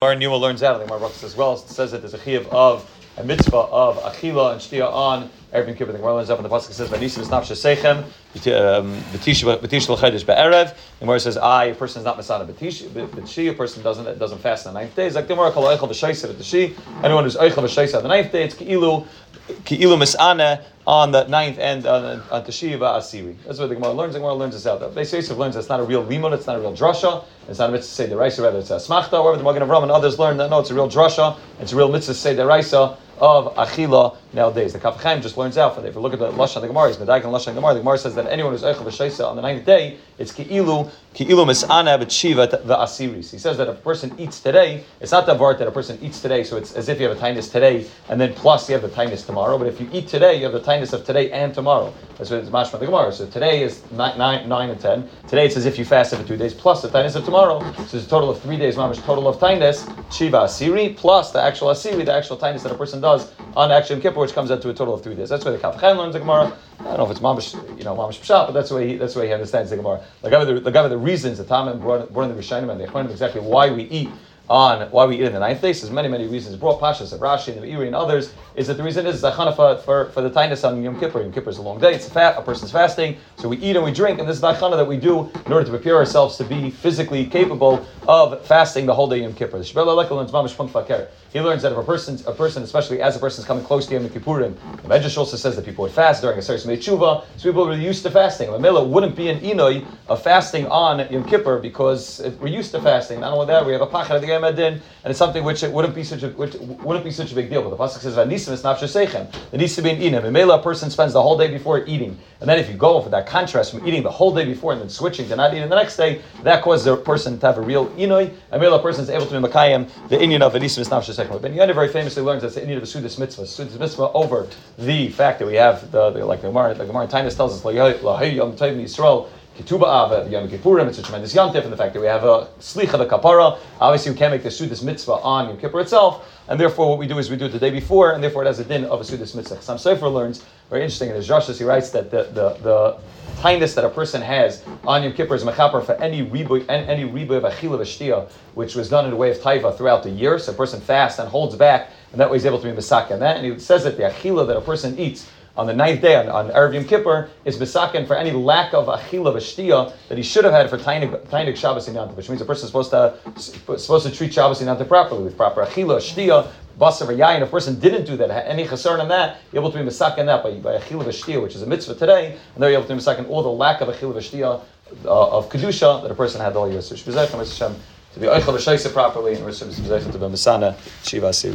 Mar Numa learns out, the Gemara as well, says that there's a chiyuv of a mitzvah of achila and shtia on Erev Yom Kippur. The Gemara learns up, and the pasuk says, "Vanisim is nafshe seichem b'tish um, l'chedesh be'erev." The Gemara says, "I a person is not masana b'tish, but she a person doesn't doesn't fast on the ninth day." It's like the Gemara kol eichel v'shayser at. Anyone who's eichel v'shayser on the ninth day, it's ki'ilu ki'ilu misana on the ninth end on, on Teshiva Asiri. That's what the Gemara learns. The Gemara learns this out. They say learns that's not a real limon, it's not a real drasha. It's not a mitzvah say the raisa, rather it's a smachta. However, the Magen Avram and others learn that no, it's a real drasha. It's a real mitzvah say the raisa of achila nowadays. The Kaf Chaim just learns out for If you look at the Lashon the Gemara, the Medaik and Lashon Gemara, the Gemara says that anyone who's Eichel V'Shaisa on the ninth day, it's Ki'ilu, Ki'ilu Mis'ana B'Shiva V'Asiris. He says that if a person eats today, it's not the vart that a person eats today, so it's as if you have a tinus today, and then plus you have the tinus tomorrow, but if you eat today, you have the tinus of today and tomorrow. That's what it's mashma the Gemara. So today is nine, and ten. Today it's as if you fasted for two days plus the tinus of tomorrow. So it's a total of three days, mamish total of tinus, Shiva Asiri, plus the actual Asiri, the actual tinus that a person does on Yom Kippur, which comes out to a total of three days. That's why the Kaf learns the Gemara. I don't know if it's mamish, you know, mamish pshat, but that's the way he, that's the way he understands the Gemara. The guy the, the, the reasons the Tamim brought, brought in the Rishonim and they explain exactly why we eat on why we eat in the ninth day. There's many, many reasons. Brought Pashas of Rashi and the Iri and others is that the reason is Zachana for, for, for the tinus on Yom Kippur. Yom Kippur is a long day, it's a fat, a person's fasting, so we eat and we drink, and this is the Zachana that we do in order to prepare ourselves to be physically capable of fasting the whole day Yom Kippur. He learns that if a person, a person, especially as a person is coming close to Yom Kippurim, the Medrash also says that people would fast during a certain tshuva, so people were used to fasting. Mamela wouldn't be an inoi of fasting on Yom Kippur because we're used to fasting. Not only that, we have a pachad at the Yom and it's something which it wouldn't be such a which wouldn't be such a big deal. But the pasuk says "Vanisim is nafshasechem." It needs to be an inim. Mamela, a person spends the whole day before eating, and then if you go for that contrast from eating the whole day before and then switching to not eating the next day, that causes a person to have a real inoi. A Mamela, person is able to be makayim the Indian of Vanisim is nafshasechem. Ben Yonah very famously learns that's the Indian of a Sudas mitzvah. Sudas mitzvah over the fact that we have the, the like the Gemara, the Gemara Tainus tells us like Yom Tov Yisrael. Ketuba Av, Yom Kippurim, it's a tremendous yontif, and the fact that we have a slicha, the kapara. Obviously, we can't make the sudas mitzvah on Yom Kippur itself, and therefore, what we do is we do it the day before, and therefore, it has a din of a sudas mitzvah. Sam Sefer learns very interesting in his Drashas. He writes that the the, the kindness that a person has on Yom Kippur is mechaper for any riboy any riboy of achila v'shtia, which was done in the way of taiva throughout the year. So a person fasts and holds back, and that way he's able to be misaka. And and he says that the achila that a person eats on the ninth day, on, on Erev Yom Kippur, is misaken for any lack of achila v'shtia that he should have had for tainik Shabbos and Yantav, which means a person is supposed to supposed to treat Shabbos and Yantav properly with proper achila, shtia, basar yayin. If a person didn't do that, any chasar on that, you're able to be misaken that by, by achila v'shtia, which is a mitzvah today, and they're able to be misaken all the lack of achila v'shtia uh, of kedusha that a person had all year. So to be oichel v'shaisa properly, and to be misana shiva